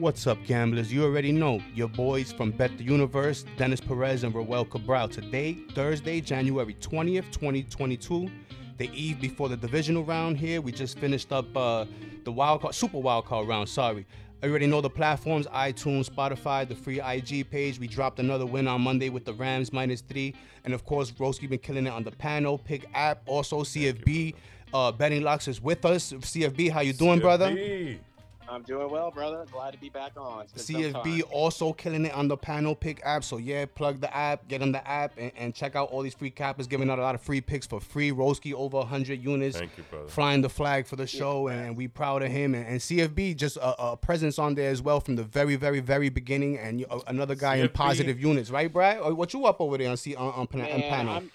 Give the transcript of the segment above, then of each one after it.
What's up, gamblers? You already know your boys from Bet the Universe, Dennis Perez and Roel Cabral. Today, Thursday, January 20th, 2022, the eve before the divisional round here. We just finished up uh, the wild card, super wild card round, sorry. I already know the platforms iTunes, Spotify, the free IG page. We dropped another win on Monday with the Rams minus three. And of course, Broski been killing it on the panel, pick app. Also, CFB uh, Betting Locks is with us. CFB, how you doing, brother? CFB. I'm doing well, brother. Glad to be back on. It's been some CFB also killing it on the panel pick app. So yeah, plug the app, get on the app, and, and check out all these free cappers giving out a lot of free picks for free. Roski over 100 units. Thank you, brother. Flying the flag for the show, and we proud of him. And, and CFB just a, a presence on there as well from the very, very, very beginning. And you, uh, another guy in positive units, right, Brad? What you up over there on C on, on, pan- on Man, panel? I'm,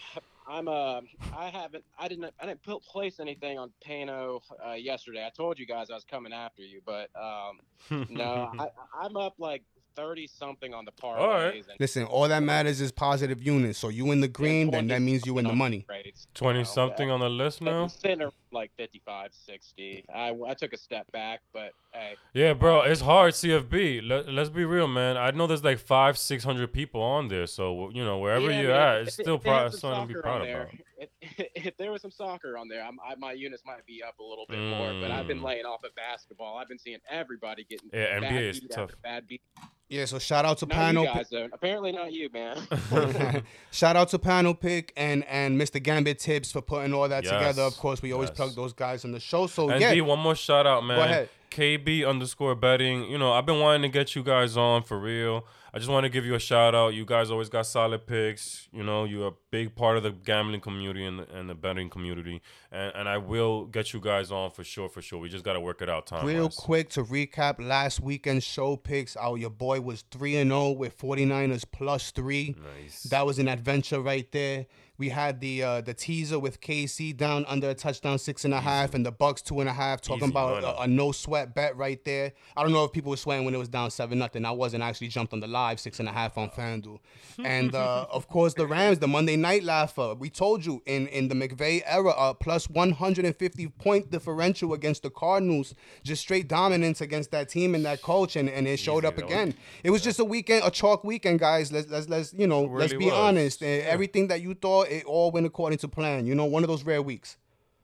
I'm, uh, I haven't, I didn't, I didn't put, place anything on Pano uh, yesterday. I told you guys I was coming after you, but um, no, I, I'm up like thirty something on the parlays. All right. and Listen, all that matters is positive units. So you in the green, then that means you in the money. 20 you know, something on the list now? I'm sitting at like 55, 60. I, I took a step back, but hey, Yeah, bro, it's hard, CFB. Let, let's be real, man. I know there's like five, 600 people on there. So, you know, wherever Yeah, you're man, at, it's if- still if they probably something to be soccer proud on there, about. If, if there was some soccer on there, I'm, I, my units might be up a little bit more. But I've been Mm. laying off at basketball. I've been seeing everybody getting Yeah, bad NBA is beat tough. after bad beat. Yeah, so shout out to Not panel. you guys, though. Apparently not you, man. Shout out to Panel Pick and and Mr. Gambit Tips for putting all that Yes, together. Of course, we always yes. plug those guys on the show. So And yeah, D, one more shout out, man. ahead. KB underscore betting. You know, I've been wanting to get you guys on for real. I just want to give you a shout out. You guys always got solid picks. You know, you're a big part of the gambling community and the, and the betting community. And, and I will get you guys on for sure, for sure. We just got to work it out time. real quick to recap last weekend's show picks. Our your boy was three and zero with 49ers plus three. Nice. That was an adventure right there. We had the uh, the teaser with KC down under a touchdown six and a half, and the Bucs two and a half. Talking Easy about a, a no sweat bet right there. I don't know if people were sweating when it was down seven nothing. I wasn't actually jumped on the live six and a half on FanDuel, and uh, of course the Rams, the Monday Night Laugher. We told you in in the McVay era, uh, plus 150 point differential against the Cardinals, just straight dominance against that team and that coach, and, and it showed Easy, up again. It was just a weekend, a chalk weekend, guys. Let's let's let's you know, let's be was. honest. Yeah. Everything that you thought, it all went according to plan. You know, one of those rare weeks.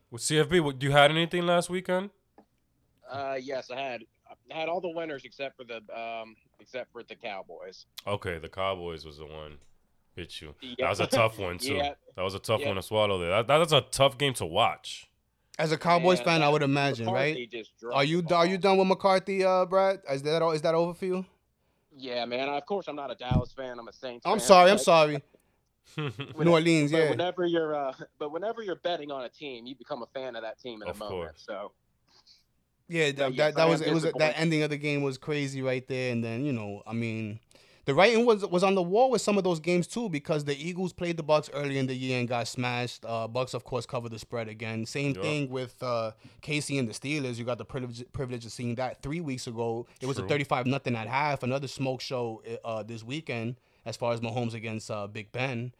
With CFB, what- do you had anything last weekend? uh, yes, I had I had all the winners except for the um, except for the Cowboys. Okay, the Cowboys was the one hit you. Yeah. That was a tough one too. Yeah. That was a tough Yeah. one to swallow. There, that, that's a tough game to watch. As a Cowboys Man, fan, I would imagine, McCarthy right? just Are you are you done with McCarthy, uh, Brad? Is that all, is that over for you? Yeah, man. Of course, I'm not a Dallas fan. I'm a Saints. Fan. I'm fan, sorry, I'm sorry. When- New Orleans, But yeah. whenever you're, uh, but whenever you're betting on a team, you become a fan of that team in Of a moment. course. So Yeah, that, yes, that, that was it was that ending of the game was crazy right there, and then you know, I mean, the writing was was on the wall with some of those games too because the Eagles played the Bucs early in the year and got smashed. Uh, Bucs of course covered the spread again. Same Yup. thing with uh, KC and the Steelers. You got the privilege privilege of seeing that three weeks ago. It was a thirty five nothing at half. Another smoke show uh, this weekend as far as Mahomes against uh, Big Ben.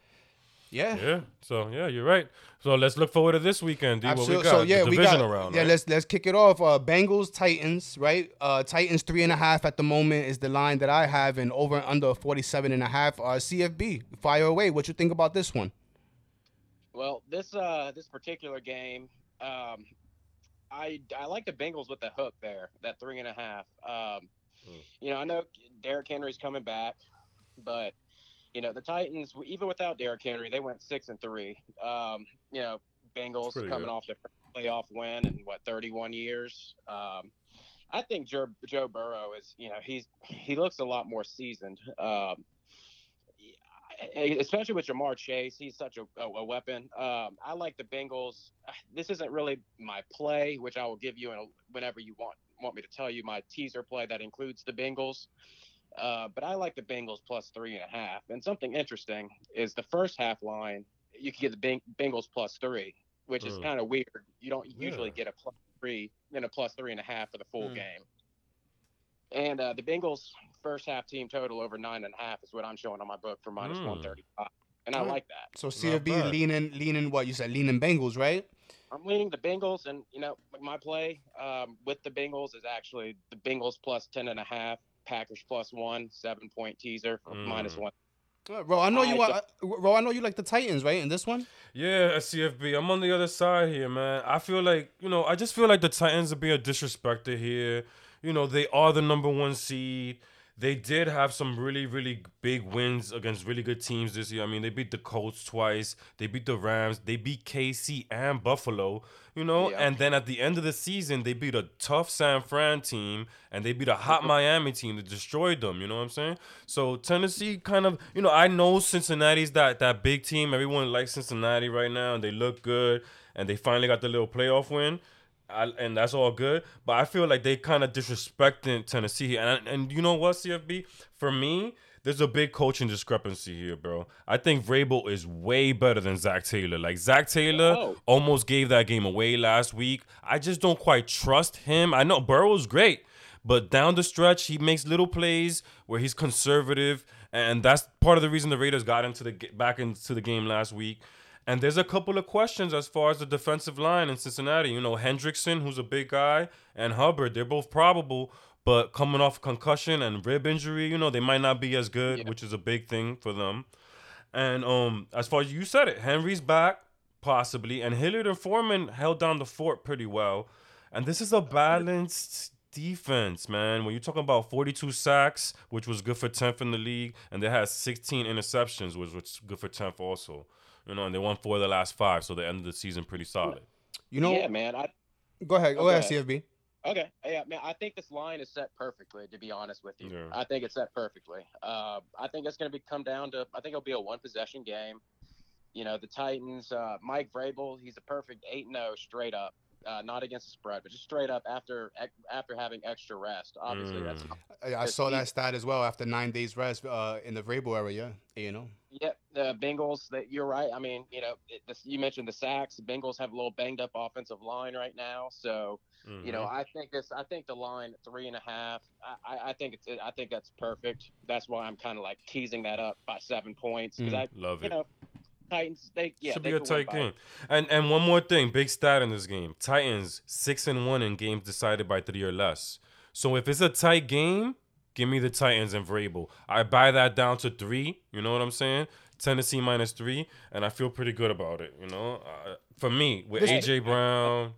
Yeah. yeah. So yeah, you're right. So let's look forward to this weekend. D, what we got? So yeah, the we divisional got round. yeah. right? Let's let's kick it off. Uh, Bengals Titans, right? Uh, Titans three and a half at the moment is the line that I have, and over and under 47 and a half. Uh, CFB, fire away. What you think about this one? Well, this uh this particular game, um, I I like the Bengals with the hook there, that three and a half. Um, Hmm. You know, I know Derrick Henry's coming back, but you know the Titans, even without Derrick Henry, they went six and three. Um, you know, Bengals coming good. off their playoff win in what 31 years. Um, I think Joe, Joe Burrow is, you know, he's he looks a lot more seasoned. Um, especially with Ja'Marr Chase, he's such a, a, a weapon. Um, I like the Bengals. This isn't really my play, which I will give you in a, whenever you want want me to tell you my teaser play that includes the Bengals. Uh, but I like the Bengals plus three and a half. And something interesting is the first half line. You can get the Beng- Bengals plus three, which is Mm. kind of weird. You don't usually Yeah. get a plus three and a plus three and a half for the full Mm. game. And uh, the Bengals first half team total over nine and a half is what I'm showing on my book for minus Mm. 135. And I like that. So Not CFB bad. leaning leaning what you said leaning Bengals, right? I'm leaning the Bengals, and you know my play um, with the Bengals is actually the Bengals plus ten and a half. Packers plus one, seven point teaser for Mm. minus one. Uh, Ro, I know you I are. Ro, I know you like the Titans, right? In this one, Yeah, CFB. I'm on the other side here, man. I feel like, you know, I just feel like the Titans are being disrespected here. You know, they are the number one seed. They did have some really, really big wins against really good teams this year. I mean, they beat the Colts twice. They beat the Rams. They beat KC and Buffalo. You know, Yeah. and then at the end of the season, they beat a tough San Fran team and they beat a hot Miami team that destroyed them. You know what I'm saying? So Tennessee kind of, you know, I know Cincinnati's that that big team. Everyone likes Cincinnati right now, and they look good, and they finally got the little playoff win. I, and that's all good, but I feel like they kind of disrespecting Tennessee here. And and you know what, CFB? For me, there's a big coaching discrepancy here, bro. I think Vrabel is way better than Zac Taylor. Like Zac Taylor Oh. almost gave that game away last week. I just don't quite trust him. I know Burrow's great, but down the stretch, he makes little plays where he's conservative, and that's part of the reason the Raiders got into the back into the game last week. And there's a couple of questions as far as the defensive line in Cincinnati. You know, Hendrickson, who's a big guy, and Hubbard, they're both probable, but coming off concussion and rib injury, you know, they might not be as good, Yeah. which is a big thing for them. And um, as far as you said it, Henry's back, possibly, and Hilliard and Foreman held down the fort pretty well. And this is a balanced defense, man. When you're talking about 42 sacks, which was good for 10th in the league, and they had 16 interceptions, which was good for 10th also. You know, and they won four of the last five, so they ended the season pretty solid. you know. yeah, man. I Go ahead. Go Okay. ahead, CFB. okay. Yeah, man. I think this line is set perfectly. To be honest with you, Yeah. I think it's set perfectly. Uh, I think it's going to be come down to. I think it'll be a one possession game. You know, the Titans. Uh, Mike Vrabel. He's a perfect eight zero straight up. Uh, not against the spread, but just straight up after after having extra rest. Obviously, that's Mm. I, I saw he- that stat as well after nine days rest uh, in the Vrabel area. You know. Yep, the Bengals. That you're right. I mean, you know, it, this, you mentioned the sacks. The Bengals have a little banged up offensive line right now, so you know, Mhm. I think this. I think the line three and a half. I, I, think it's. I think that's perfect. That's why I'm kind of like teasing that up by seven points because Mm. I, love you it. know, Titans. They yeah. Should be a tight by- game. And and one more thing, big stat in this game: Titans six and one in games decided by three or less. So if it's a tight game, give me the Titans and Vrabel. I buy that down to three. You know what I'm saying? Tennessee minus three, and I feel pretty good about it. You know, uh, for me with This- AJ Brown,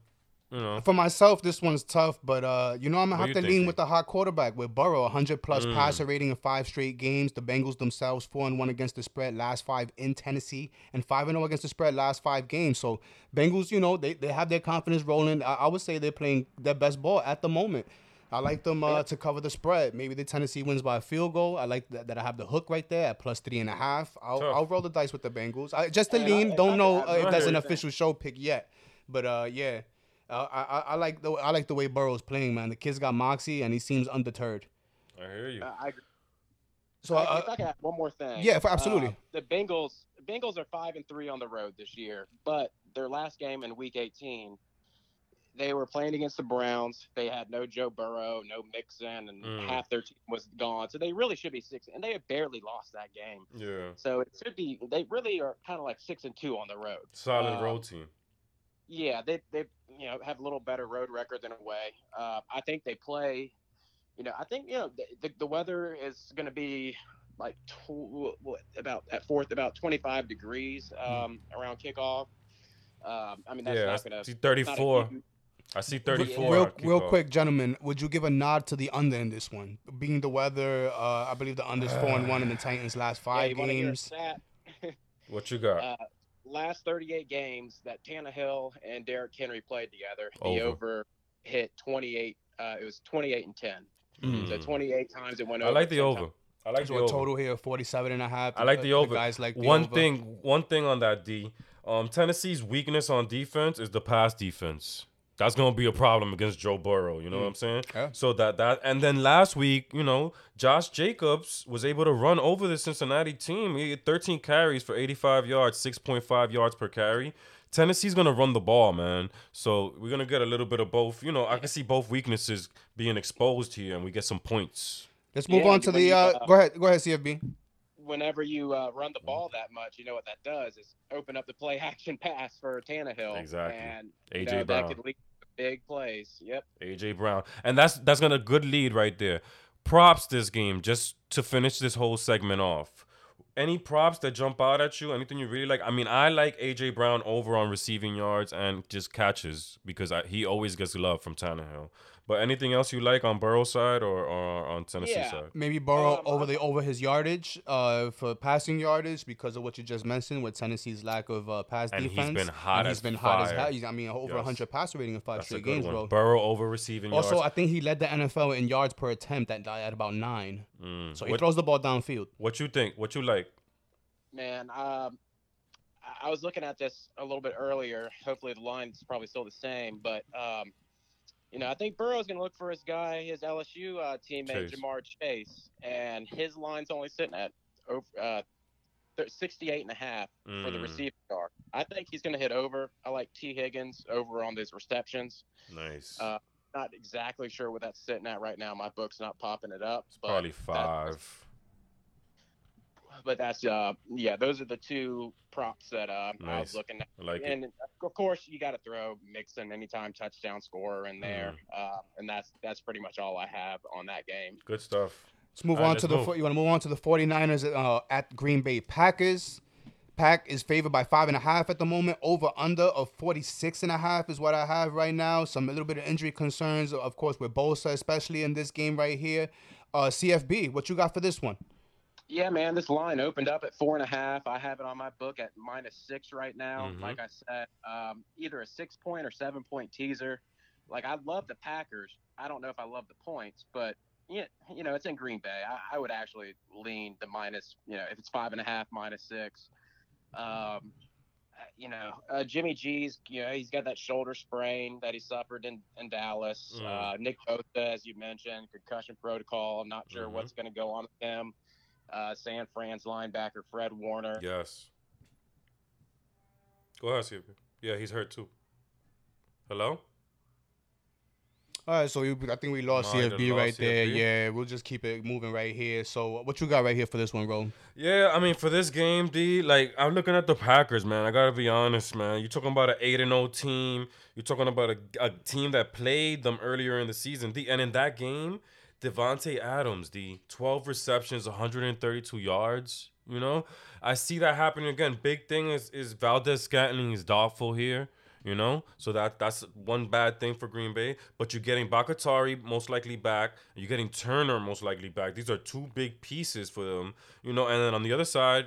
you know, For myself, this one's tough, but uh, you know I'm gonna What have to lean with the hot quarterback with Burrow, 100 plus Mm. passer rating in five straight games. The Bengals themselves four and one against the spread last five in Tennessee, and five and zero against the spread last five games. So Bengals, you know, they, they have their confidence rolling. I, I would say they're playing their best ball at the moment. I like them uh, to cover the spread. Maybe the Tennessee wins by a field goal. I like that, that I have the hook right there at plus three and a half. I'll, Tough. I'll roll the dice with the Bengals. I, just to And lean. and Don't I- know I- uh, if that's an official show pick yet, but uh, yeah. Uh, I, I I like the I like the way Burrow's playing, man. The kid's got moxie and he seems undeterred. I hear you. Uh, I, agree. So I, uh, if I can add one more thing. yeah, for- absolutely. Uh, the Bengals. Bengals are five and three on the road this year, but their last game in Week 18, they were playing against the Browns. They had no Joe Burrow, no Mixon, and Mm. half their team was gone. So they really should be six, and they have barely lost that game. Yeah, So it should be. They really are kind of like six and two on the road. solid Uh, road team. Yeah, they they you know have a little better road record than away. Uh, I think they play. You know, I think you know the the, the weather is going to be like tw- what, about at fourth about 25 degrees um, around kickoff. Um, I mean that's Yeah, not going to see 34. I see 34. real real quick, gentlemen, would you give a nod to the under in this one? Being the weather, uh, I believe the under's four and one in the Titans' last Yeah, five you wanna hear a games. What you got? Uh, last 38 games that Tannehill and Derrick Henry played together, the Over. over hit 28. Uh, it was 28 and 10. So Mm. 28 times it went over. I over. like the over. times. I like So the a over. total here of 47 and a half. I like the over. guys like the one over. thing, one thing on that D. Um, Tennessee's weakness on defense is the pass defense. That's gonna be a problem against Joe Burrow. You know what I'm saying? Yeah. So that that and then last week, you know, Josh Jacobs was able to run over the Cincinnati team. He had 13 carries for 85 yards, 6.5 yards per carry. Tennessee's gonna run the ball, man. So we're gonna get a little bit of both. You know, I can see both weaknesses being exposed here, and we get some points. Let's move Yeah, on to the. Uh, uh, go ahead, go ahead, CFB. Whenever you uh, run the ball that much, you know what that does is open up the play action pass for Tannehill. Exactly. And AJ know, that Brown. could lead to big plays. Yep. AJ Brown, and that's that's gonna a good lead right there. props this game just to finish this whole segment off. Any props that jump out at you? Anything you really like? I mean, I like AJ Brown over on receiving yards and just catches because I, he always gets love from Tannehill. But anything else you like on Burrow side or, or on Tennessee Yeah. side? Maybe Burrow Um, over the over his yardage uh, for passing yardage because of what you just mentioned with Tennessee's lack of uh, pass And he's defense. been hot And as he's been hot as fire. hell. He's, I mean, over Yes. 100 passer rating in five That's a straight good games, one. bro. Burrow over receiving yards. Also, yards. I think he led the NFL in yards per attempt at, at about nine. Mm. So he what, throws the ball downfield. what you think? What you like? Man, um, I- I was looking at this a little bit earlier. Hopefully, the line's probably still the same, but um, you know, I think Burrow's going to look for his guy, his LSU uh, teammate Chase. Ja'Marr Chase, and his line's only sitting at over uh, 68 and a half for the Mm, receiving yard. I think he's going to hit over. I like Tee Higgins over on those receptions. Nice. Uh, Not exactly sure what that's sitting at right now. My book's not popping it up. it's but probably five. But that's uh yeah, those are the two props that uh, I was looking at. I like it. and of course you got to throw Mixon anytime touchdown scorer in there, Mm. uh, and that's that's pretty much all I have on that game. Good stuff. Let's move All right, on let's to the. move. You want to move on to the 49ers uh, at Green Bay Packers. Pack is favored by five and a half at the moment. Over under of 46 and a half is what I have right now. Some a little bit of injury concerns, of course, with Bosa, especially in this game right here. Uh, CFB, what you got for this one? Yeah, man, this line opened up at four and a half. I have it on my book at minus six right now. Mhm. Like I said, um, either a six point or seven point teaser. Like I love the Packers. I don't know if I love the points, but yeah, you know, it's in Green Bay. I, I would actually lean the minus. You know, if it's five and a half, minus six. Um, you know, uh, Jimmy G's. You know, he's got that shoulder sprain that he suffered in in Dallas. Mm. Uh, Nick Bosa, as you mentioned, concussion protocol. I'm not sure Mhm. what's going to go on with him uh, San Fran's linebacker Fred Warner. Yes. Go ahead, CFB. Yeah, he's hurt too. Hello? All right, so we, I think we lost Might CFB lost right there. CFB. Yeah, we'll just keep it moving right here. So, what you got right here for this one, Ro? Yeah, I mean, for this game, D, like I'm looking at the Packers, man. I gotta be honest, man. You're talking about an eight and zero team. You're talking about a, a team that played them earlier in the season, D. And in that game, Davante Adams, the 12 receptions, 132 yards. You know, I see that happening again. Big thing is is Valdes-Scantling is doubtful here. You know, so that that's one bad thing for Green Bay. But you're getting Bakhtiari most likely back. You're getting Turner most likely back. These are two big pieces for them. You know, and then on the other side,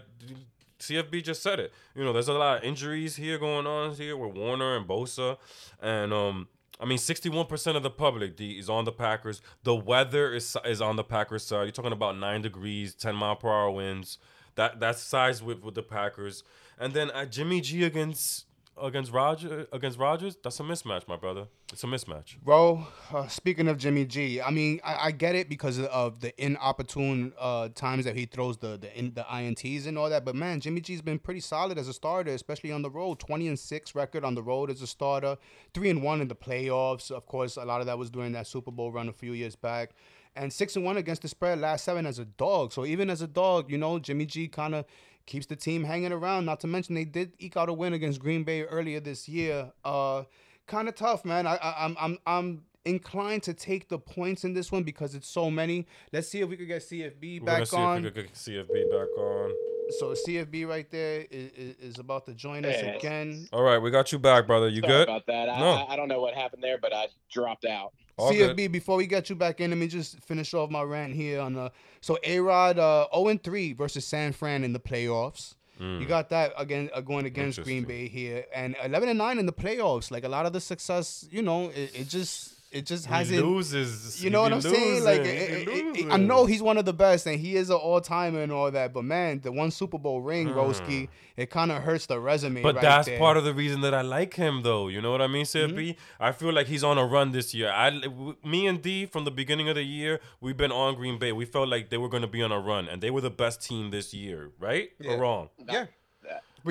CFB just said it. You know, there's a lot of injuries here going on here with Warner and Bosa, and um. I mean, sixty-one percent of the public D, is on the Packers. The weather is is on the Packers side. You're talking about nine degrees, ten mile per hour winds. That that's size with with the Packers. And then uh, Jimmy G against against Roger against Rodgers. That's a mismatch, my brother. It's a mismatch. Bro, uh, speaking of Jimmy G, I mean, I, I get it because of the inopportune uh, times that he throws the the, in, the ints and all that. But man, Jimmy G's been pretty solid as a starter, especially on the road. Twenty and six record on the road as a starter. Three and one in the playoffs. Of course, a lot of that was during that Super Bowl run a few years back. And six and one against the spread last seven as a dog. So even as a dog, you know, Jimmy G kind of keeps the team hanging around. Not to mention they did eke out a win against Green Bay earlier this year. Uh, kind of tough, man. I, I I'm I'm I'm inclined to take the points in this one because it's so many. Let's see if we could get CFB We're back see on. if we could get CFB back on. So CFB right there is, is, is about to join us Yes. again. All right, we got you back, brother. You Sorry good? about that? I, No. I, I don't know what happened there, but I dropped out. All CFB, good. before we get you back in, let me just finish off my rant here on the. So A Rod, uh, 0 and 3 versus San Fran in the playoffs. Mm. You got that again uh, going against Green Bay here, and 11 and 9 in the playoffs. Like a lot of the success, you know, it, it just it just He hasn't. loses. You know He what I'm saying? Like, losing. it- it- it- I know he's one of the best, and he is an all timer and all that. But man, the one Super Bowl ring, Roski, it kind of hurts the resume. But right that's there. part of the reason that I like him, though. You know what I mean, CFB? Mm-hmm. I feel like he's on a run this year. I, w- me and D, from the beginning of the year, we've been on Green Bay. We felt like they were going to be on a run, and they were the best team this year, right? Yeah. Or wrong? Yeah.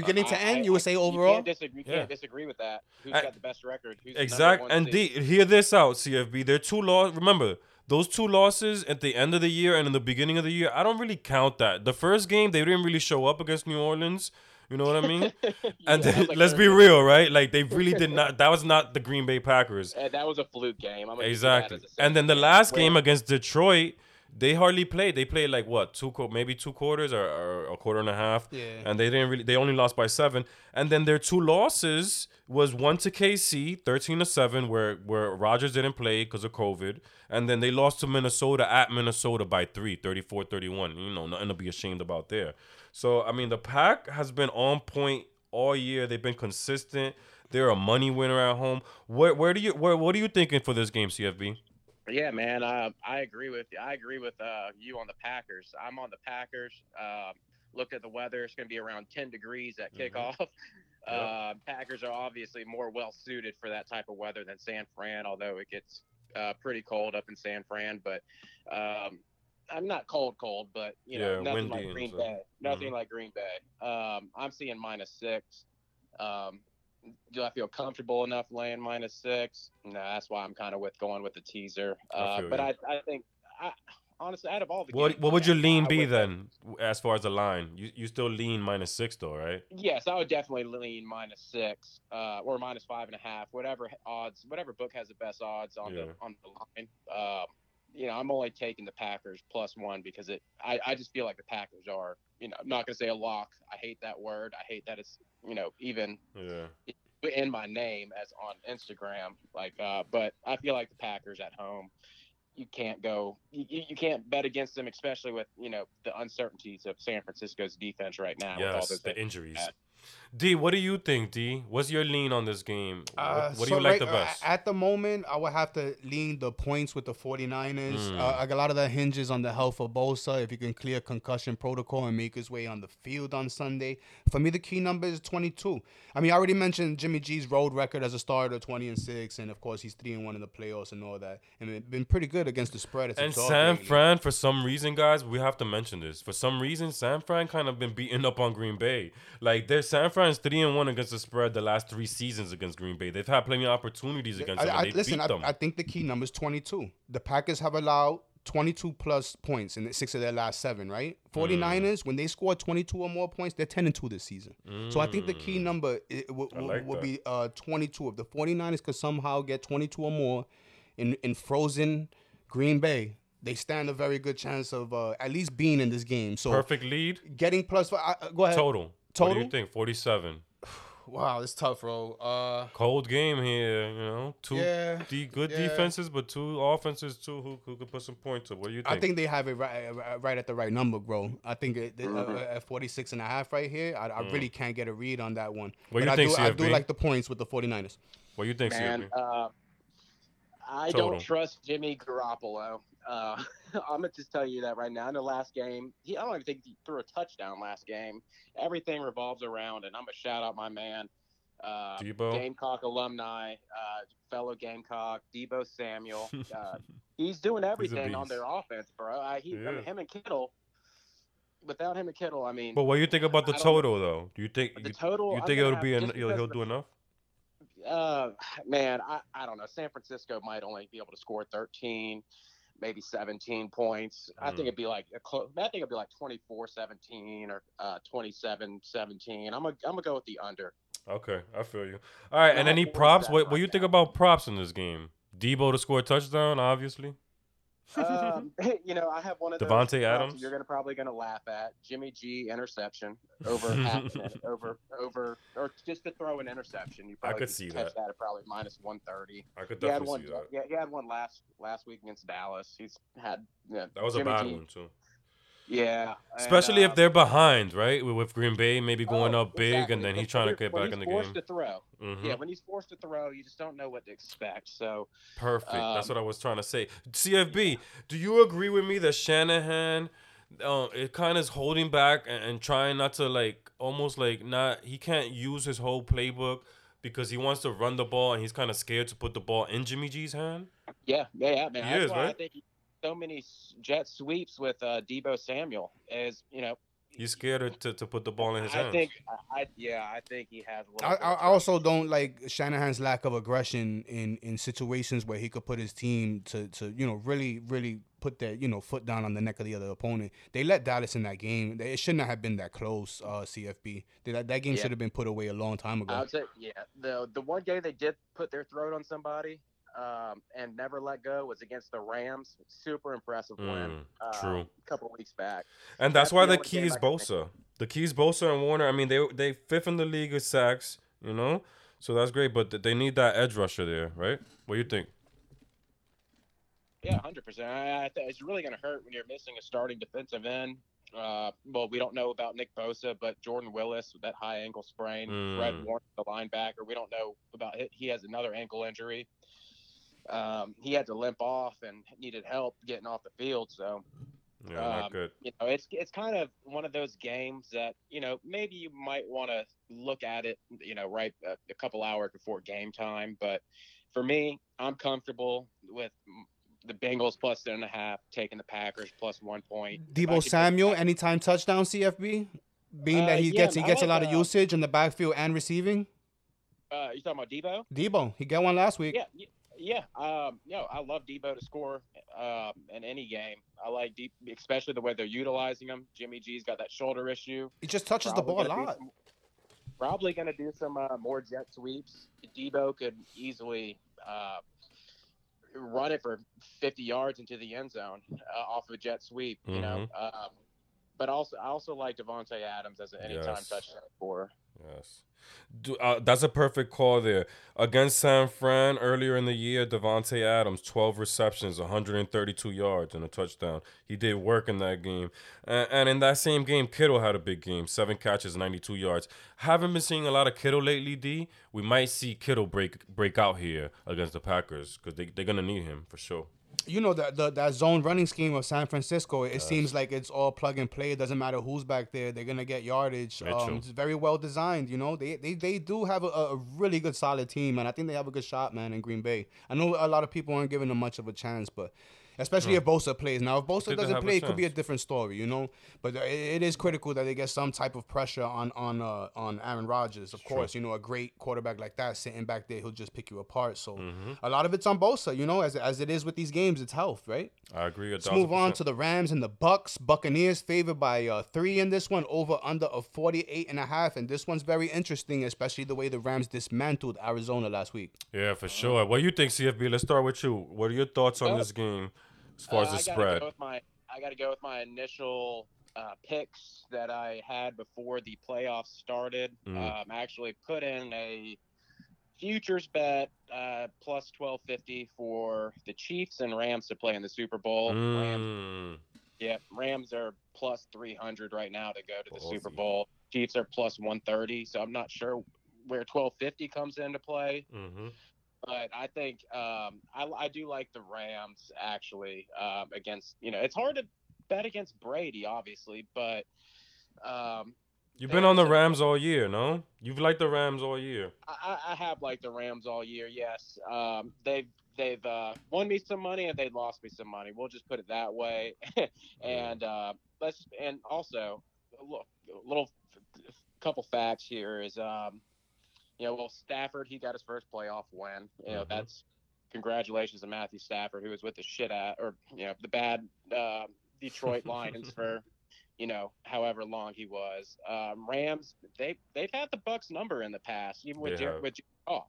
That- We're to end. I- You would say You overall. can't disagree, you Yeah. can't disagree with that. Who's I- got the best record? Who's the Exact. And D, hear this out, CFB. They're two loss. Remember, those two losses at the end of the year and in the beginning of the year, I don't really count that. The first game, they didn't really show up against New Orleans. You know what I mean? Yeah, and that then, like let's be real, right? Like they really did not. That was not the Green Bay Packers. Uh, that was a fluke game. I'm gonna give you that Exactly. And then the last game against Detroit, they hardly played. They played like what two, maybe two quarters or, or a quarter and a half. Yeah. And they didn't really. They only lost by seven. And then their two losses was one to KC, thirteen to seven, where where Rodgers didn't play because of COVID, and then they lost to Minnesota at Minnesota by three, 34-31. You know, nothing to be ashamed about there. So I mean, the pack has been on point all year. They've been consistent. They're a money winner at home. Where where do you where what are you thinking for this game, CFB? Yeah, man. Uh, I agree with you. I agree with uh, you on the Packers. I'm on the Packers. Um, look at the weather. It's going to be around 10 degrees at Mhm. kickoff. Uh, Packers are obviously more well suited for that type of weather than San Fran, although it gets uh, pretty cold up in San Fran. But um, I'm not cold, cold, but you know, Yeah, nothing like Green. Mm-hmm. Bay. Nothing like Green Bay. Um, I'm seeing minus six. Um, do I feel comfortable enough laying minus six? No, that's why I'm kind of with going with the teaser. Uh, feel but you. I, I think, I, honestly, out of all the What games, what would your lean I be then, as far as the line? You you still lean minus six though, right? Yes, I would definitely lean minus six uh, or minus five and a half, whatever odds, whatever book has the best odds on Yeah. the on the line. Um, you know, I'm only taking the Packers plus one because it. I, I just feel like the Packers are. You know, I'm not gonna say a lock. I hate that word. I hate that it's you know even Yeah. in my name as on Instagram. Like, uh, but I feel like the Packers at home, you can't go, you, you can't bet against them, especially with you know the uncertainties of San Francisco's defense right now. with all Yes, those the injuries. Yeah. D, what do you think, D? What's your lean on this game? What, Uh, what do so you like right, the uh, best? At the moment, I would have to lean the points with the 49ers. Mm. Uh, like a lot of that hinges on the health of Bosa. If you can clear concussion protocol and make his way on the field on Sunday. For me, the key number is 22. I mean, I already mentioned Jimmy G's road record as a starter, 20 and 6. And of course, he's 3 and 1 in the playoffs and all that. And it's been pretty good against the spread. And San lately. Fran, for some reason, guys, we have to mention this. For some reason, San Fran kind of been beating up on Green Bay. Like, their San Fran's three and one against the spread the last three seasons against Green Bay. They've had plenty of opportunities against I, them. I, listen, beat I, them. I think the key number is 22. The Packers have allowed 22 plus points in six of their last seven, right? Mm. 49ers, when they score 22 or more points, they're 10 and 2 this season. So I think the key Mm. number will, will, like will be uh, 22. If the 49ers could somehow get 22 or more in, in frozen Green Bay, they stand a very good chance of uh, at least being in this game. So Perfect lead getting plus, uh, go ahead. total. What do you think? Forty-seven. Wow, it's tough, bro. Uh, Cold game here. You know, two Yeah, de- good yeah. defenses, but two offenses too who, who could put some points up. What do you think? I think they have it right, uh, right at the right number, bro. I think it, uh, Mhm. at 46 and a half right here, I, I really can't get a read on that one. What but Mm. you I think, do, I do like the points with the 49ers. what do you think, man. CFB? Uh, I Total. don't trust Jimmy Garoppolo. Uh, I'm gonna just tell you that right now. In the last game, he, I don't even think he threw a touchdown last game. Everything revolves around, and I'm gonna shout out my man, uh, Deebo? Gamecock alumni, uh, fellow Gamecock, Deebo Samuel. Uh, he's doing everything on their offense, bro. I, he, I mean, him and Kittle. Without him and Kittle, I mean, But what do you think about the total, though? Do you think the you, total. you think it'll be en- he'll, he'll do enough? Uh, man, I, I don't know. San Francisco might only be able to score 13, maybe 17 points. I Mm. think it'd be like a close. I think it'd be like 24-17 or uh, 27-17. I'm gonna I'm gonna go with the under. Okay, I feel you. All right, and Yeah, any props? What what do you think about props in this game? Deebo to score a touchdown, obviously. Um, you know, I have one of those Davante props Adams? You're gonna probably gonna laugh at Jimmy G interception over half an over over or just to throw an interception. You I could see catch that. at probably minus 130. I could He had definitely one. see that. Yeah, he had one last last week against Dallas. He's had yeah, That was a bad G- one too. Yeah, and, Especially uh, if they're behind, right? With, Green Bay maybe going oh, up big, exactly. and then he's trying to get back in the game. When he's forced to throw. Mhm. Yeah, when he's forced to throw, you just don't know what to expect. So Perfect. That's Um, what I was trying to say. CFB, do you agree with me that Shanahan, uh, it kind of is holding back and, and trying not to like almost like not he can't use his whole playbook because he wants to run the ball and he's kind of scared to put the ball in Jimmy G's hand. yeah, yeah, yeah, man. He That's is, why I right? think he, so many jet sweeps with uh, Deebo Samuel is you know. He's scared to, to put the ball in his I hands. think, I, I yeah, I think he has. A little I, bit I also don't like Shanahan's lack of aggression in, in situations where he could put his team to, to you know really really put that you know foot down on the neck of the other opponent. They let Dallas in that game. It shouldn't have been that close. Uh, CFB that that game Yeah. should have been put away a long time I ago. would say, yeah. The the one game they did put their throat on somebody, um, and never let go was against the Rams. Super impressive win. Mm, uh, true. A couple weeks back. And that's, That's why the the key is I can think Bosa. The key is Bosa and Warner. I mean, they they fifth in the league with sacks, you know, so that's great. But they need that edge rusher there, right? What do you think? Yeah, hundred percent. I, I th- it's really going to hurt when you're missing a starting defensive end. Uh, well, we don't know about Nick Bosa, but Jordan Willis with that high ankle sprain. Fred Mm. Warner, the linebacker. We don't know about it. He has another ankle injury. Um, he had to limp off and needed help getting off the field. So Yeah, not Um, good. you know, it's it's kind of one of those games that you know maybe you might want to look at it, you know, right a, a couple hours before game time. But for me, I'm comfortable with the Bengals plus ten and a half, taking the Packers plus one point. If Deebo could pick- Samuel, anytime touchdown, CFB, being Uh, that he yeah, gets he I gets a like, lot of uh, usage in the backfield and receiving. Uh, you talking about Deebo? Deebo, he got one last week. Yeah, y- yeah. Um, you know, I love Deebo to score um, in any game. I like Deep, especially the way they're utilizing him. Jimmy G's got that shoulder issue. He just touches the ball a lot. some- Probably going to do some uh, more jet sweeps. Deebo could easily uh, run it for 50 yards into the end zone uh, off a jet sweep. You know, um, but also I also like Davante Adams as an anytime Yes. touchdown scorer. Yes. Do, uh, that's a perfect call there. Against San Fran earlier in the year, Davante Adams, 12 receptions, 132 yards, and a touchdown. He did work in that game. And, and in that same game, Kittle had a big game, seven catches, 92 yards. Haven't been seeing a lot of Kittle lately, D. We might see Kittle break break out here against the Packers because they, they're going to need him for sure. You know that the, that zone running scheme of San Francisco. It seems like it's all plug and play. It doesn't matter who's back there. They're gonna get yardage. Um, it's very well designed. You know, they they, they do have a, a really good solid team, and I think they have a good shot, man, in Green Bay. I know a lot of people aren't giving them much of a chance, but. Especially if Bosa plays. Now, if Bosa think doesn't play, it could be a different story, you know. But it, it is critical that they get some type of pressure on on uh, on Aaron Rodgers. Of course, you know, a great quarterback like that sitting back there, he'll just pick you apart. So Mm-hmm. a lot of it's on Bosa, you know, as as it is with these games, it's health, right? I agree. Let's move on to the Rams and the Bucs. Buccaneers favored by uh, three in this one, over under of 48 and a half. And this one's very interesting, especially the way the Rams dismantled Arizona last week. Yeah, for sure. What do you think, CFB? Let's start with you. What are your thoughts on Well, this game as far as Uh, the I gotta spread? Go with my, I got to go with my initial uh, picks that I had before the playoffs started. Mm. Um, I actually put in a futures bet uh, plus twelve fifty for the Chiefs and Rams to play in the Super Bowl. Rams, Mm. yeah, Rams are plus three hundred right now to go to the Super Bowl. Chiefs are plus one thirty, so I'm not sure where twelve fifty comes into play hmm but I think um, I, I do like the Rams actually um, against you know it's hard to bet against Brady obviously, but um, You've been on the Rams all year, no? You've liked the Rams all year. I, I have liked the Rams all year. Yes, um, they've they've uh, won me some money and they lost me some money. We'll just put it that way. and uh, let's and also look a little couple facts here is um, you know well Stafford he got his first playoff win. You know Mhm. that's congratulations to Matthew Stafford who was with the shit at or you know the bad uh, Detroit Lions for you know however long he was. Um, Rams they they've had the Bucs number in the past even with Jer- with Jared Goff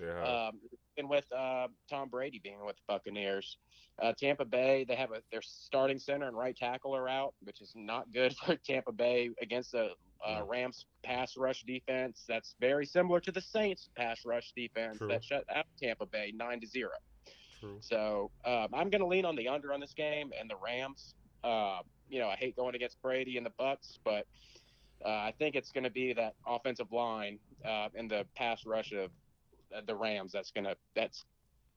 Yeah. um, and with uh, Tom Brady being with the Buccaneers. Uh, Tampa Bay, they have a their starting center and right tackle are out, which is not good for Tampa Bay against the uh. Rams pass rush defense. That's very similar to the Saints pass rush defense True. that shut out Tampa Bay nine to zero. True. So um, I'm going to lean on the under on this game and the Rams. Uh, you know, I hate going against Brady and the Bucs, but uh, I think it's going to be that offensive line uh, and the pass rush of the Rams that's to that's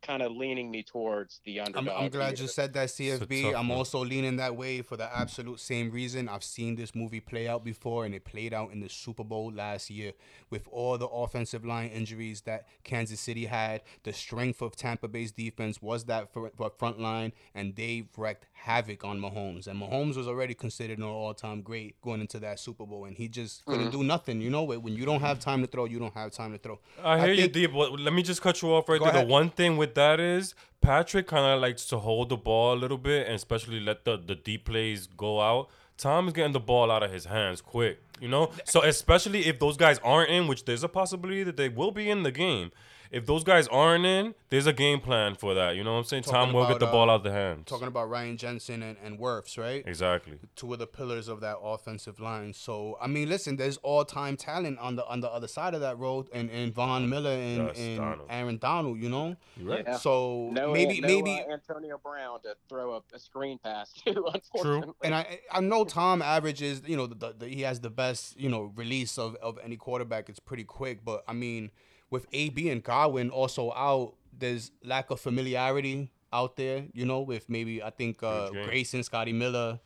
kind of leaning me towards the I'm, underdog. I'm glad you said that, It's CFB. I'm one. also leaning that way for the absolute same reason. I've seen this movie play out before, and it played out in the Super Bowl last year with all the offensive line injuries that Kansas City had. The strength of Tampa Bay's defense was that fr- fr- front line, and they wreaked havoc on Mahomes. And Mahomes was already considered an all-time great going into that Super Bowl, and he just couldn't mm-hmm. do nothing. You know, when you don't have time to throw, you don't have time to throw. I hear you, Deep. Let me just cut you off right Go there. ahead. The one thing with that is Patrick kind of likes to hold the ball a little bit and especially let the, the deep plays go out. Tom is getting the ball out of his hands quick, you know? So, especially if those guys aren't in, which there's a possibility that they will be in the game, if those guys aren't in, there's a game plan for that. You know what I'm saying? Talking Tom will get the ball uh, out the hands. Talking about Ryan Jensen and, and Wirfs, right? exactly. Two of the pillars of that offensive line. So I mean, listen, there's all time talent on the on the other side of that road, and, and Von Miller and, Yes, and Donald. Aaron Donald. You know, You right? Yeah. so No, maybe no, maybe uh, Antonio Brown to throw a, a screen pass to. Unfortunately, And I I know Tom averages, you know, the, the, the- he has the best, you know, release of, of any quarterback. It's pretty quick, but I mean, with AB and Godwin also out, there's lack of familiarity out there. You know, with maybe I think uh, game. Grayson, Scotty Miller.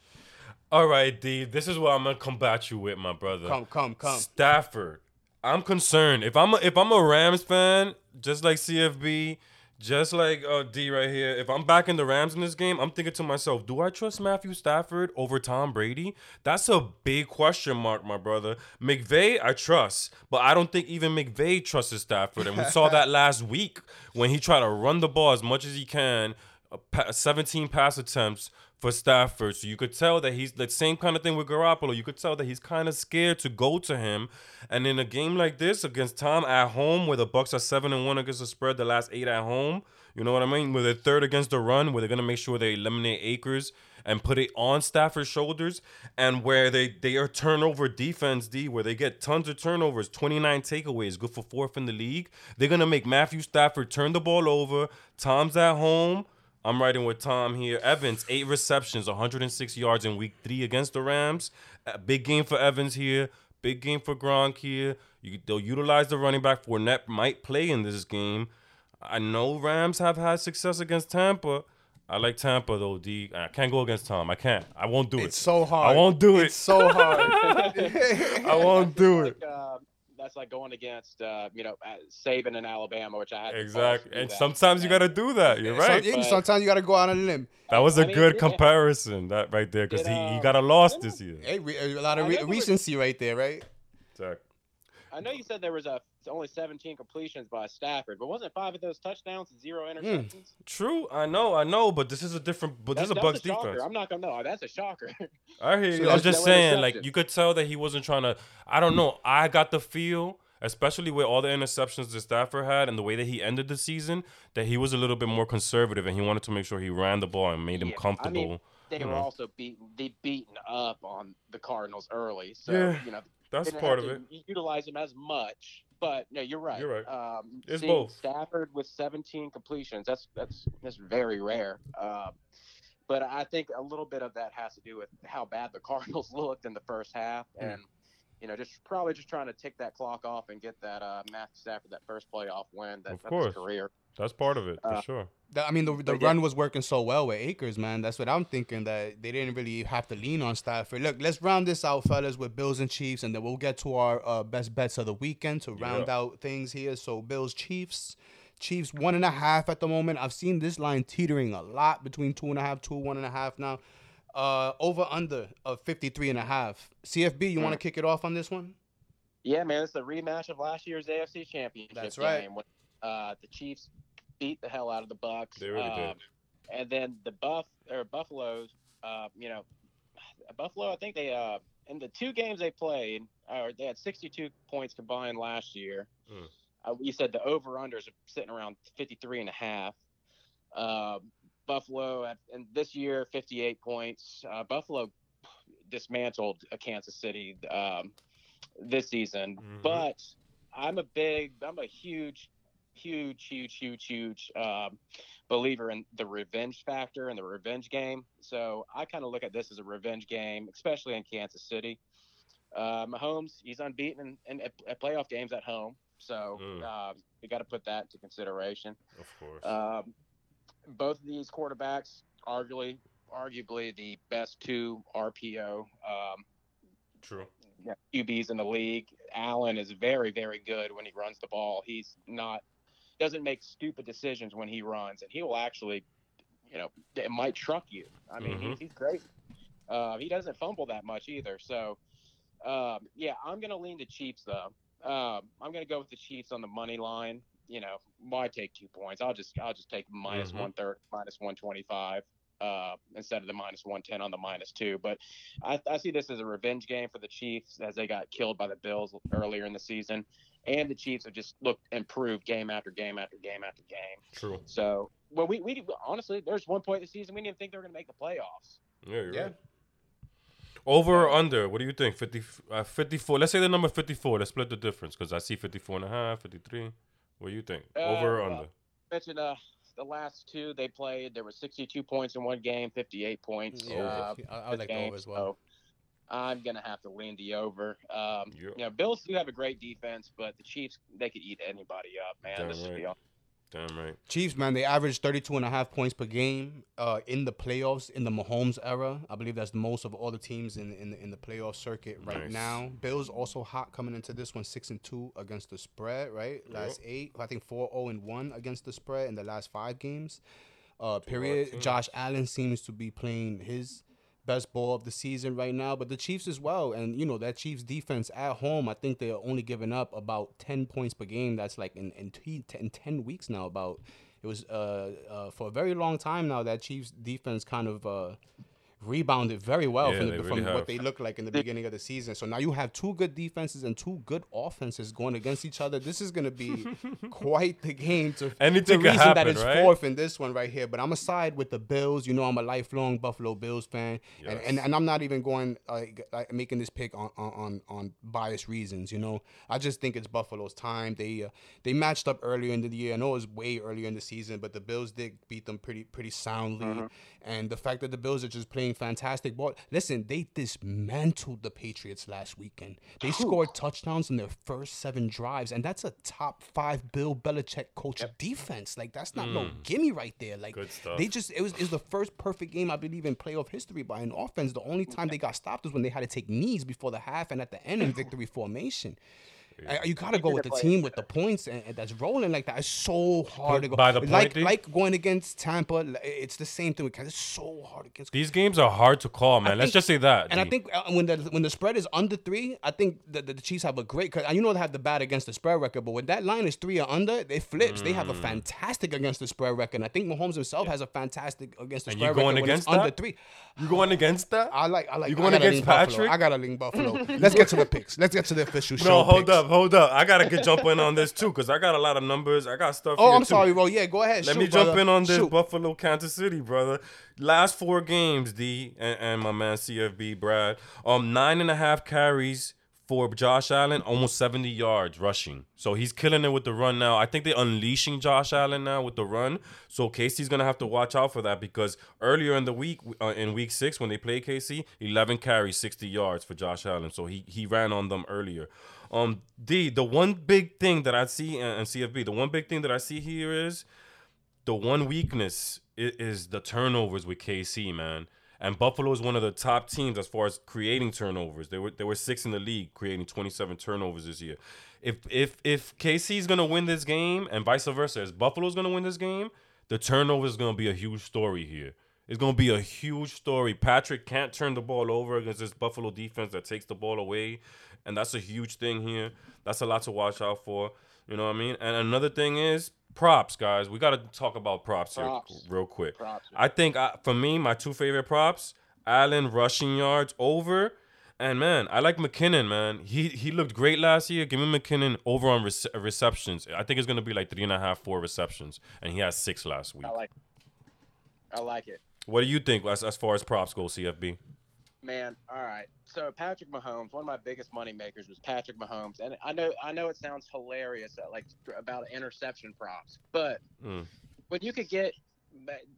All right, D. This is what I'm gonna combat you with, my brother. Come, come, come. Stafford. I'm concerned. If I'm a, if I'm a Rams fan, just like CFB, just like uh, D right here. If I'm backing the Rams in this game, I'm thinking to myself, do I trust Matthew Stafford over Tom Brady? That's a big question mark, my brother. McVay, I trust, but I don't think even McVay trusts Stafford, and we saw that last week when he tried to run the ball as much as he can. uh, 17 pass attempts for Stafford. So you could tell that he's the same kind of thing with Garoppolo. You could tell that he's kind of scared to go to him. And in a game like this against Tom at home, where the Bucs are seven and one against the spread, the last eight at home. You know what I mean? Where they're third against the run, where they're gonna make sure they eliminate Akers and put it on Stafford's shoulders, and where they they are turnover defense D, where they get tons of turnovers, 29 takeaways, good for fourth in the league. They're gonna make Matthew Stafford turn the ball over. Tom's at home. I'm riding with Tom here. Evans, eight receptions, 106 yards in week three against the Rams. A big game for Evans here. Big game for Gronk here. You, they'll utilize the running back. Fournette might play in this game. I know Rams have had success against Tampa. I like Tampa though, D. I can't go against Tom. I can't. I won't do it. It's so hard. I won't do It's it. so hard. I won't do it. Like, uh, that's like going against, uh, you know, uh, Saban in Alabama, which I had. Exactly. And that. sometimes you got to do that. You're right. yeah, But- sometimes you got to go out on a limb. That was a I mean, good yeah. comparison, that right there, because Did, he, he uh, got a loss this year. Hey, a lot of I re- know there was- recency right there, right? Exactly. I know you said there was a only 17 completions by Stafford, but wasn't five of those touchdowns and zero Hmm. interceptions? True, I know, I know, but this is a different. But this is a Bucs that's shocker. defense. I'm not gonna know. That's a shocker. I hear So you. I was there's just no saying, like you could tell that he wasn't trying to. I don't know. I got the feel, especially with all the interceptions that Stafford had and the way that he ended the season, that he was a little bit more conservative and he wanted to make sure he ran the ball and made him Yeah, I comfortable. mean, they you were know. also beaten, they beaten up on the Cardinals early, so Yeah, you know That's didn't part have of to it. u- Utilize him as much, but no, you're right. You're right. Um, It's both. Stafford with 17 completions. That's that's that's very rare. Um, but I think a little bit of that has to do with how bad the Cardinals looked in the first half, Hmm. and you know, just probably just trying to tick that clock off and get that uh, Matthew Stafford that first playoff win that Of course. career. That's part of it for Uh, sure. That- I mean, the, the But yeah. run was working so well with Akers, man. That's what I'm thinking. That they didn't really have to lean on Stafford. Look, let's round this out, fellas, with Bills and Chiefs, and then we'll get to our uh, best bets of the weekend to round Yeah. out things here. So Bills, Chiefs, Chiefs one and a half at the moment. I've seen this line teetering a lot between two and a half, two one and a half now. Uh, over under of 53 and a half. CFB, you want to Mm. kick it off on this one? Yeah, man, it's a rematch of last year's AFC Championship That's right. game. When, uh, the Chiefs beat the hell out of the Bucs. They really did. um, And then the Buff or Buffaloes, uh, you know, Buffalo. I think they uh, in the two games they played, uh, they had 62 points combined last year. Mm. Uh, you said the over unders are sitting around 53 and a half. Uh, Buffalo at, and this year 58 points. Uh, Buffalo dismantled Kansas City um, this season, Mhm. but I'm a big, I'm a huge, huge, huge, huge, huge um, believer in the revenge factor and the revenge game. So I kind of look at this as a revenge game, especially in Kansas City. Uh, Mahomes, he's unbeaten in, in, at, at playoff games at home, so Mm. um, we got to put that into consideration. Of course. Um, both of these quarterbacks, arguably, arguably the best two RPO um, True. QBs in the league. Allen is very, very good when he runs the ball. He's not doesn't make stupid decisions when he runs, and he will actually, you know, it might truck you. I mean, Mhm. he's, he's great. Uh, he doesn't fumble that much either. So, um, yeah, I'm gonna lean to Chiefs though. Um, I'm gonna go with the Chiefs on the money line. You know, why take two points? I'll just I'll just take minus Mhm. one third, minus one twenty five. Uh, instead of the minus 110 on the minus two. But I, I see this as a revenge game for the Chiefs as they got killed by the Bills earlier in the season. And the Chiefs have just looked improved game after game after game after game. True. So, well, we, we honestly, there's one point in the season we didn't think they were going to make the playoffs. Yeah, you're Yeah. right. Over or under? What do you think? 50, uh, 54. Let's say the number 54. Let's split the difference because I see 54 and a half, 53. What do you think? Uh, Over or well, under? Mentioned uh, the last two they played, there were 62 points in one game, 58 points. Yeah, uh, I, I this like the game, over as well. so I'm gonna have to lean the over. Um, Yeah. You know, Bills do have a great defense, but the Chiefs they could eat anybody up, man. Damn This right. Damn right. Chiefs, man, they averaged 32 and a half points per game uh, in the playoffs in the Mahomes era. I believe that's the most of all the teams in in, in the playoff circuit right Nice. now. Bills also hot coming into this one, six and two against the spread. Right, last eight, I think four zero and one against the spread in the last five games. Uh, period. Josh Allen seems to be playing his best ball of the season right now, but the Chiefs as well. And you know that Chiefs defense at home, I think they're only giving up about ten points per game. That's like in in, t- in ten weeks now. About it was uh, uh for a very long time now that Chiefs defense kind of uh rebounded very well Yeah, from, they the, really from have. what they looked like in the beginning of the season. So now you have two good defenses and two good offenses going against each other. This is going to be quite the game. To Anything the could reason that it's right? fourth in this one right here. But I'm a side with the Bills. You know, I'm a lifelong Buffalo Bills fan, and, and and I'm not even going like, like making this pick on on on, on biased reasons. You know, I just think it's Buffalo's time. They uh, they matched up earlier in the year. I know it was way earlier in the season, but the Bills did beat them pretty pretty soundly. And the fact that the Bills are just playing fantastic ball. Listen, they dismantled the Patriots last weekend. They scored touchdowns in their first seven drives, and that's a top five Bill Belichick coach defense. Like that's not no hmm. gimme right there. Like Good stuff. they just it was it was the first perfect game I believe in playoff history by an offense. The only time they got stopped was when they had to take knees before the half and at the end in victory formation. Uh, You gotta go with the team with the points and, and that's rolling like that. It's so hard to go. By the point, like D? like going against Tampa, it's the same thing because it's so hard against. These games are hard to call, man. Let's think- just say that. And I think uh, when the when the spread is under three, I think the, the, the Chiefs have a great. Cause you know they have the bad against the spread record, but when that line is three or under, it flips. They Mm. have a fantastic against the spread record. And I think Mahomes himself has a fantastic against the And spread you going record when it's against under that? three. you going against that? I like I like. You I going against lean Buffalo. Patrick? I gotta lean Buffalo. Let's get to the picks. Let's get to the official show. no, hold picks. up, hold up. I gotta get jump in on this too, cause I got a lot of numbers. I got stuff. Oh, I'm too. sorry, bro. Yeah, go ahead. Let Shoot, me jump brother. in on this Shoot. Buffalo, Kansas City, brother. Last four games, D and, and my man CFB Brad. Um, nine and a half carries for Josh Allen, almost 70 yards rushing. So he's killing it with the run now. I think they're unleashing Josh Allen now with the run. So KC's gonna have to watch out for that because earlier in the week, uh, in week six when they played KC, 11 carries, 60 yards for Josh Allen. So he he ran on them earlier. Um, D, the one big thing that I see and CFB, the one big thing that I see here is the one weakness is, is the turnovers with KC, man. And Buffalo is one of the top teams as far as creating turnovers. They were they were six in the league, creating 27 turnovers this year. If if if KC is gonna win this game and vice versa, as Buffalo's gonna win this game, the turnover is gonna be a huge story here. It's gonna be a huge story. Patrick can't turn the ball over against this Buffalo defense that takes the ball away, and that's a huge thing here. That's a lot to watch out for. You know what I mean? And another thing is props, guys. We got to talk about props, Props. here real quick. Props. I think uh, for me, my two favorite props: Allen rushing yards over, and man, I like McKinnon. Man, he he looked great last year. Give me McKinnon over on rece- receptions. I think it's gonna be like three and a half, four receptions, and he has six last week. I like. I like it. What do you think as, as far as props go, CFB? Man, all right. So Patrick Mahomes, one of my biggest money makers was Patrick Mahomes, and I know I know it sounds hilarious uh, like about interception props, but Mm. when you could get,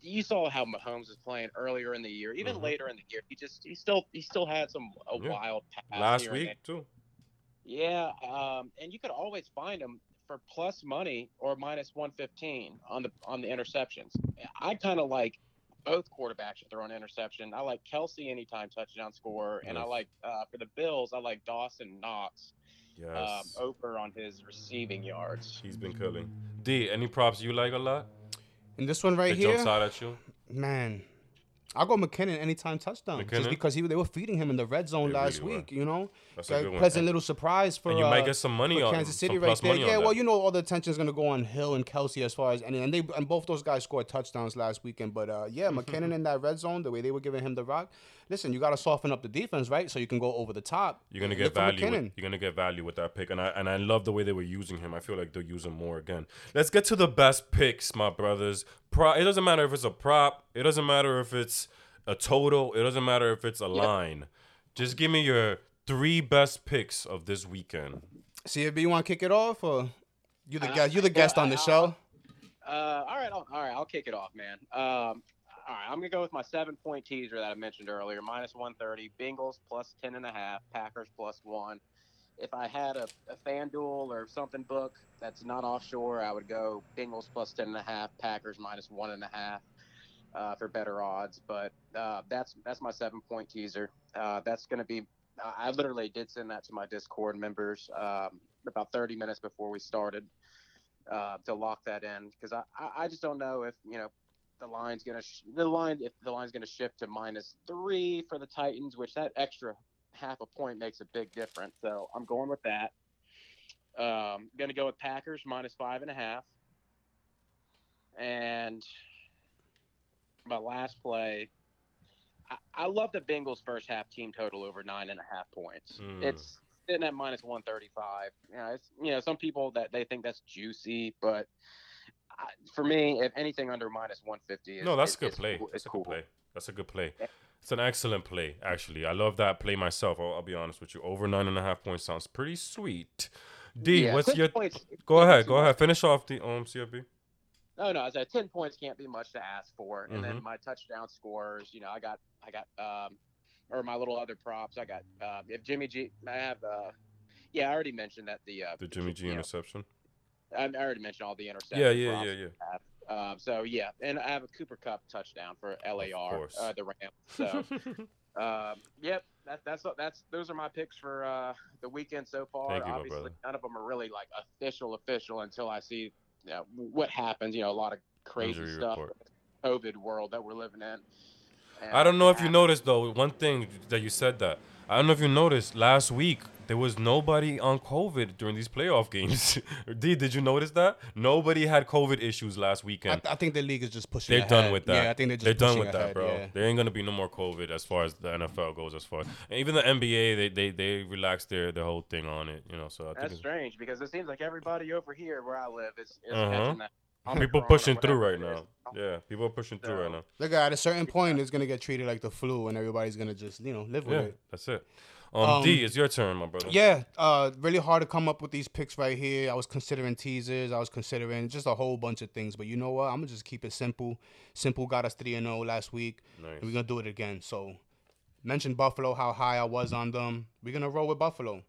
you saw how Mahomes was playing earlier in the year, even Mhm. later in the year. He just he still he still had some a Yeah. wild pass Last week too. Yeah, um, and you could always find him for plus money or minus one fifteen on the on the interceptions. I kind of like both quarterbacks to throw an interception. I like Kelce anytime touchdown score, and I like uh, for the Bills, I like Dawson Knox um, Yes, over on his receiving yards. he's been killing. D, any props you like a lot? And this one right That here, jumps out at you. man. I'll go McKinnon anytime touchdown. McKinnon? Just because he they were feeding him in the red zone They last really were. week, you know. That's a good one. pleasant And- little surprise for and you uh, might get some money on Kansas City right there. Yeah, well, that. you know all the attention is gonna go on Hill and Kelce as far as and, and they and both those guys scored touchdowns last weekend. But uh, yeah, McKinnon in that red zone, the way they were giving him the rock. Listen, you got to soften up the defense, right? So you can go over the top. You're gonna get value. With, you're gonna get value with that pick, and I and I love the way they were using him. I feel like they'll use him more again. Let's get to the best picks, my brothers. Pro, it doesn't matter if it's a prop. It doesn't matter if it's a total. It doesn't matter if it's a line. Just give me your three best picks of this weekend. CFB, you want to kick it off, or you the Uh, guest? You the guest on the uh, show. Uh, all right, I'll, all right, I'll kick it off, man. Um, all right, I'm gonna go with my seven point teaser that I mentioned earlier, minus 130. Bengals plus ten and a half. Packers plus one. If I had a, a FanDuel or something book that's not offshore, I would go Bengals plus ten and a half. Packers minus one and a half uh, for better odds. But uh, that's that's my seven point teaser. Uh, that's gonna be. I literally did send that to my Discord members um, about 30 minutes before we started uh, to lock that in because I, I I just don't know if you know the line's gonna sh- the line if the line's gonna shift to minus three for the Titans, which that extra half a point makes a big difference. So I'm going with that. Um, gonna go with Packers minus five and a half, and my last play. I, I love the Bengals first half team total over nine and a half points. Mm. It's sitting at minus 135. You know, it's, you know, some people that they think that's juicy, but I, for me, if anything under minus 150 is No, that's a good play. cool- That's is a good cool. play. That's a good play. It's an excellent play, actually. I love that play myself. I'll, I'll be honest with you. Over nine and a half points sounds pretty sweet. D, Yeah, what's your? points Go ahead. Go ahead. Finish off the um CFB. No, no, I said 10 points can't be much to ask for. And Mm-hmm. then my touchdown scores, you know, I got, I got, um, or my little other props. I got, uh, if Jimmy G, I have, uh, yeah, I already mentioned that the, uh, The Jimmy G you know, interception. I I already mentioned all the interceptions. Yeah, yeah, yeah, yeah. Um, so yeah, and I have a Cooper Kupp touchdown for LAR, uh, the Rams. So, um, yep, that, that's that's those are my picks for uh, the weekend so far. You, Obviously, none of them are really like official, official until I see you know, what happens. You know, a lot of crazy Injury stuff, report. COVID world that we're living in. And I don't know if you noticed though. One thing that you said that I don't know if you noticed last week there was nobody on COVID during these playoff games. D, did you notice that? Nobody had COVID issues last I, weekend. I think the league is just pushing. They're done with that. Yeah, I think they're just they're done pushing with that, bro. yeah. There ain't gonna be no more COVID as far as the NFL goes. As far and even the NBA, they they they relaxed their their whole thing on it. You know, so I That's it's, strange because it seems like everybody over here where I live is, is Uh-huh. catching that. people Omicron or pushing through right now. Yeah, people are pushing through right now. Look, at a certain point, it's gonna get treated like the flu, and everybody's gonna just you know live with Yeah, it. that's it. Um, Um, D, it's your turn, my brother. Yeah, uh, really hard to come up with these picks right here. I was considering teasers. I was considering just a whole bunch of things. But you know what? I'm gonna just keep it simple. Simple got us three and zero last week. Nice. And we're gonna do it again. So, mentioned Buffalo, how high I was on them. We're gonna roll with Buffalo.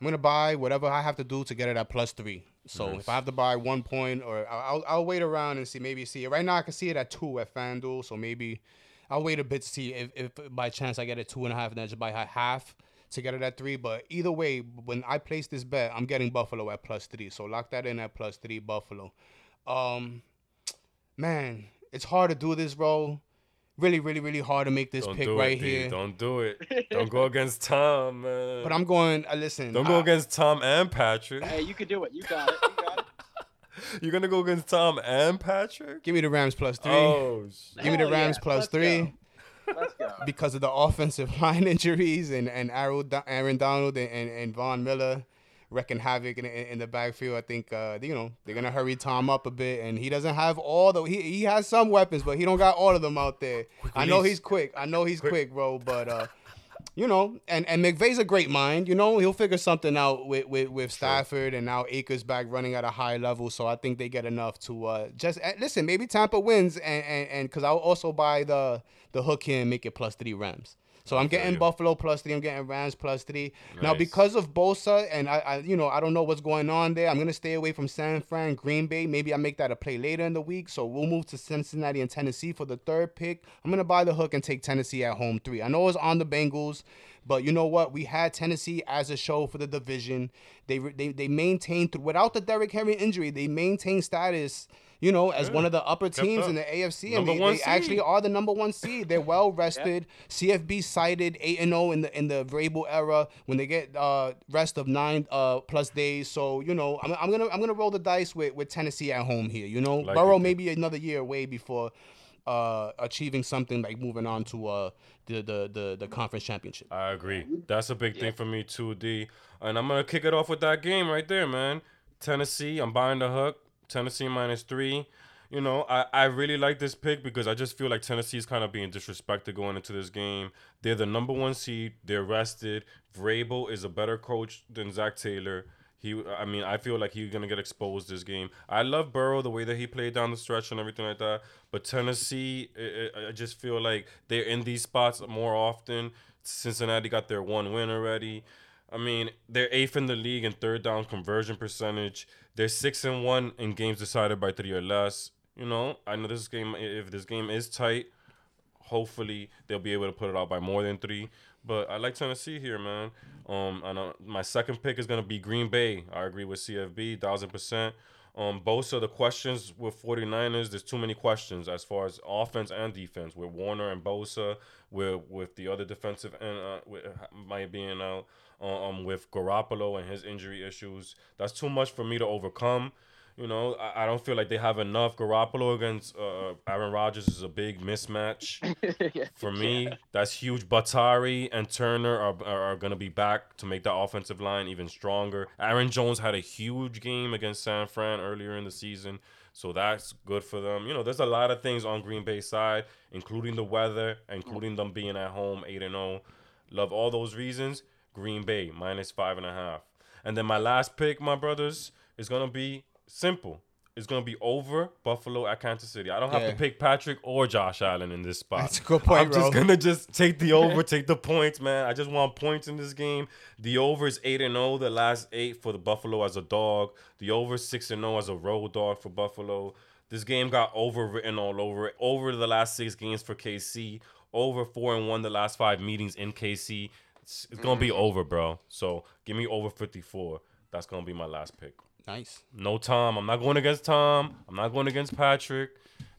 I'm gonna buy whatever I have to do to get it at plus three. So Nice. if I have to buy one point, or I- I'll, I'll wait around and see, maybe see it. Right now I can see it at two at FanDuel. So maybe I'll wait a bit to see if, if by chance I get it two and a half, and then just buy half to get it at three. But either way, when I place this bet, I'm getting Buffalo at plus three. So lock that in at plus three, Buffalo. Um, man, it's hard to do this, bro. Really, really, really hard to make this Don't pick do right it, D. here. Don't do it. Don't go against Tom, man. But I'm going. Uh, listen, Don't go I- against Tom and Patrick. Hey, you can do it. You got it. You got it. You're gonna go against Tom and Patrick? Give me the Rams plus three. Oh, shit. Give me the Rams yeah, plus let's three. go. Let's go. because of the offensive line injuries and and Aaron, Aaron Donald and, and, and Von Miller wrecking havoc in, in, in the backfield. I think uh, you know they're gonna hurry Tom up a bit, and he doesn't have all the he, he has some weapons, but he don't got all of them out there. I know he's quick. I know he's quick, bro, but. uh you know, and, and McVay's a great mind. You know, he'll figure something out with, with, with Stafford and now Akers back running at a high level. So I think they get enough to uh, just eh, listen. Maybe Tampa wins, and and and because I'll also buy the the hook here and make it plus three Rams. So I'm getting. Buffalo plus three. I'm getting Rams plus three. Now because of Bosa and I, I, you know, I don't know what's going on there. I'm gonna stay away from San Fran, Green Bay. Maybe I make that a play later in the week. So we'll move to Cincinnati and Tennessee for the third pick. I'm gonna buy the hook and take Tennessee at home three. I know it's on the Bengals, but you know what? We had Tennessee as a show for the division. They they they maintained without the Derrick Henry injury. They maintained status you know, as Yeah. one of the upper teams up. in the AFC, Number and they, one they actually are the number one seed. They're well rested. CFB cited eight and zero in the in the Vrabel era when they get uh, rest of nine uh, plus days. So you know, I'm, I'm gonna I'm gonna roll the dice with, with Tennessee at home here. You know, Like Burrow maybe another year away before uh, achieving something like moving on to uh, the, the the the conference championship. I agree. That's a big thing for me too, D. And I'm gonna kick it off with that game right there, man. Tennessee, I'm buying the hook. Tennessee minus three. You know, I, I really like this pick because I just feel like Tennessee is kind of being disrespected going into this game. They're the number one seed. They're rested. Vrabel is a better coach than Zac Taylor. He, I mean, I feel like he's gonna get exposed this game. I love Burrow the way that he played down the stretch and everything like that. But Tennessee, I, I- I just feel like they're in these spots more often. Cincinnati got their one win already. I mean, they're eighth in the league in third down conversion percentage. They're six and one in games decided by three or less. You know, I know this game. If this game is tight, hopefully they'll be able to put it out by more than three. But I like Tennessee here, man. Um, and uh, my second pick is gonna be Green Bay. I agree with CFB, thousand percent. Um, of the questions with 49ers, there's too many questions as far as offense and defense with Warner and Bosa, with with the other defensive end uh, with might being out, um, with Garoppolo and his injury issues. That's too much for me to overcome. You know, I, I don't feel like they have enough. Garoppolo against uh, Aaron Rodgers is a big mismatch. Yeah. For me, that's huge. Bakhtiari and Turner are, are, are going to be back to make that offensive line even stronger. Aaron Jones had a huge game against San Fran earlier in the season, so that's good for them. You know, there's a lot of things on Green Bay side, including the weather, including them being at home, 8 and 0. Love all those reasons. Green Bay, minus five and a half. And then my last pick, my brothers, is going to be simple. It's going to be over Buffalo at Kansas City. I don't have Yeah. to pick Patrick or Josh Allen in this spot. That's a good point, I'm just gonna just take the over, take the points, man. I just want points in this game. The over is eight and zero, the last eight for the Buffalo as a dog. The over six and zero as a road dog for Buffalo. This game got overwritten all over it. Over the last six games for KC. Over four and one the last five meetings in KC. It's, it's gonna be over, bro. So give me over fifty four. That's gonna be my last pick. Nice. No Tom. I'm not going against Tom. I'm not going against Patrick.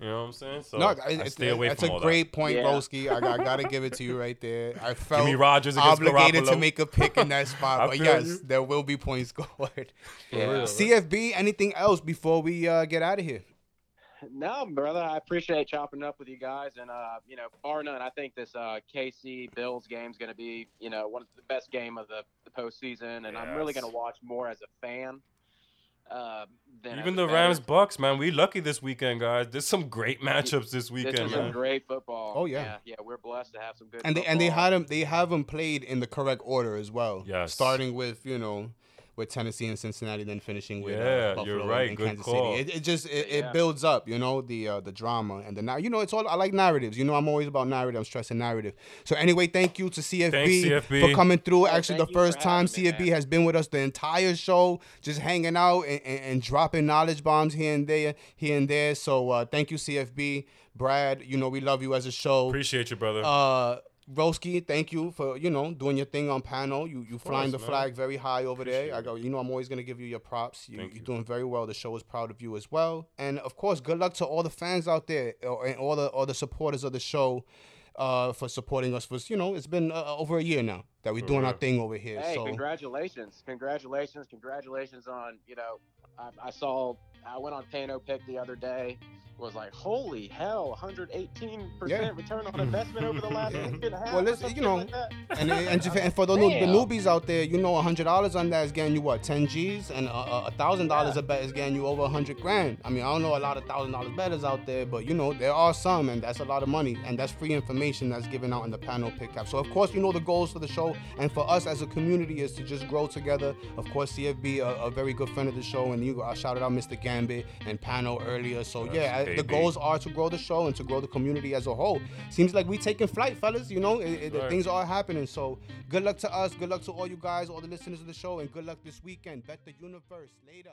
You know what I'm saying? So No, I it's, stay away that's from a all great point, Yeah. Broski. I, I gotta give it to you right there. I felt me Rodgers against obligated to Garoppolo. make a pick in that spot, but yes, you. there will be points scored. Yeah. real. CFB, anything else before we uh, get out of here? No, brother, I appreciate chopping up with you guys, and uh, you know, bar none, I think this uh, KC Bills game is going to be, you know, one of the best game of the, the postseason, and I'm really going to watch more as a fan. Uh, than Even the. Rams Bucs, man, we lucky this weekend, guys. There's some great matchups this This weekend, is some man. great football. Oh, yeah. yeah, yeah. We're blessed to have some good. And they and they had them they have them played in the correct order as well. Yes. Starting with you know with Tennessee and Cincinnati, then finishing with Yeah, uh, Buffalo you're and- right. and Good Kansas call. City. It, it just it, it Yeah. builds up, you know, the uh, the drama and the now you know it's all I like narratives. You know, I'm always about narrative. I'm stressing narrative. So anyway, thank you to CFB, Thanks, CFB. for coming through. Yeah, Actually, the thank you for first time having me, CFB man. has been with us the entire show, just hanging out and, and, and dropping knowledge bombs here and there, here and there. So uh, thank you, CFB. Brad, you know we love you as a show. Appreciate you, brother. Uh, Broski, thank you for you know doing your thing on panel. You you flying the man. flag very high over there. I go. You know I'm always gonna give you your props. You, you're you. doing very well. The show is proud of you as well. And of course, good luck to all the fans out there uh, and all the all the supporters of the show. Uh, for supporting us for you know it's been uh, over a year now that we're For doing our thing over here. Hey, so congratulations, congratulations, congratulations on you know, I, I saw I went on Pano Pick the other day. Was like, holy hell, 118 Yeah. percent return on hmm. investment over the last Yeah. week and a half. Well, or you know, like and and, and, and for the, new, the newbies out there, you know, hundred dollars on that is getting you what ten G's, and a thousand dollars Yeah. a bet is getting you over hundred grand. I mean, I don't know a lot of thousand dollars betters out there, but you know, there are some, and that's a lot of money, and that's free information that's given out in the panel pickup. So of course, you know, the goals for the show and for us as a community is to just grow together. Of course, CFB, a, a very good friend of the show, and you I shouted out Mr. Gambit and panel earlier. So Yes, yeah, I- the goals are to grow the show and to grow the community as a whole. Seems like we taking flight, fellas. You know, it, it, Right. things are happening. So good luck to us. Good luck to all you guys, all the listeners of the show, and good luck this weekend. Bet the universe. Later.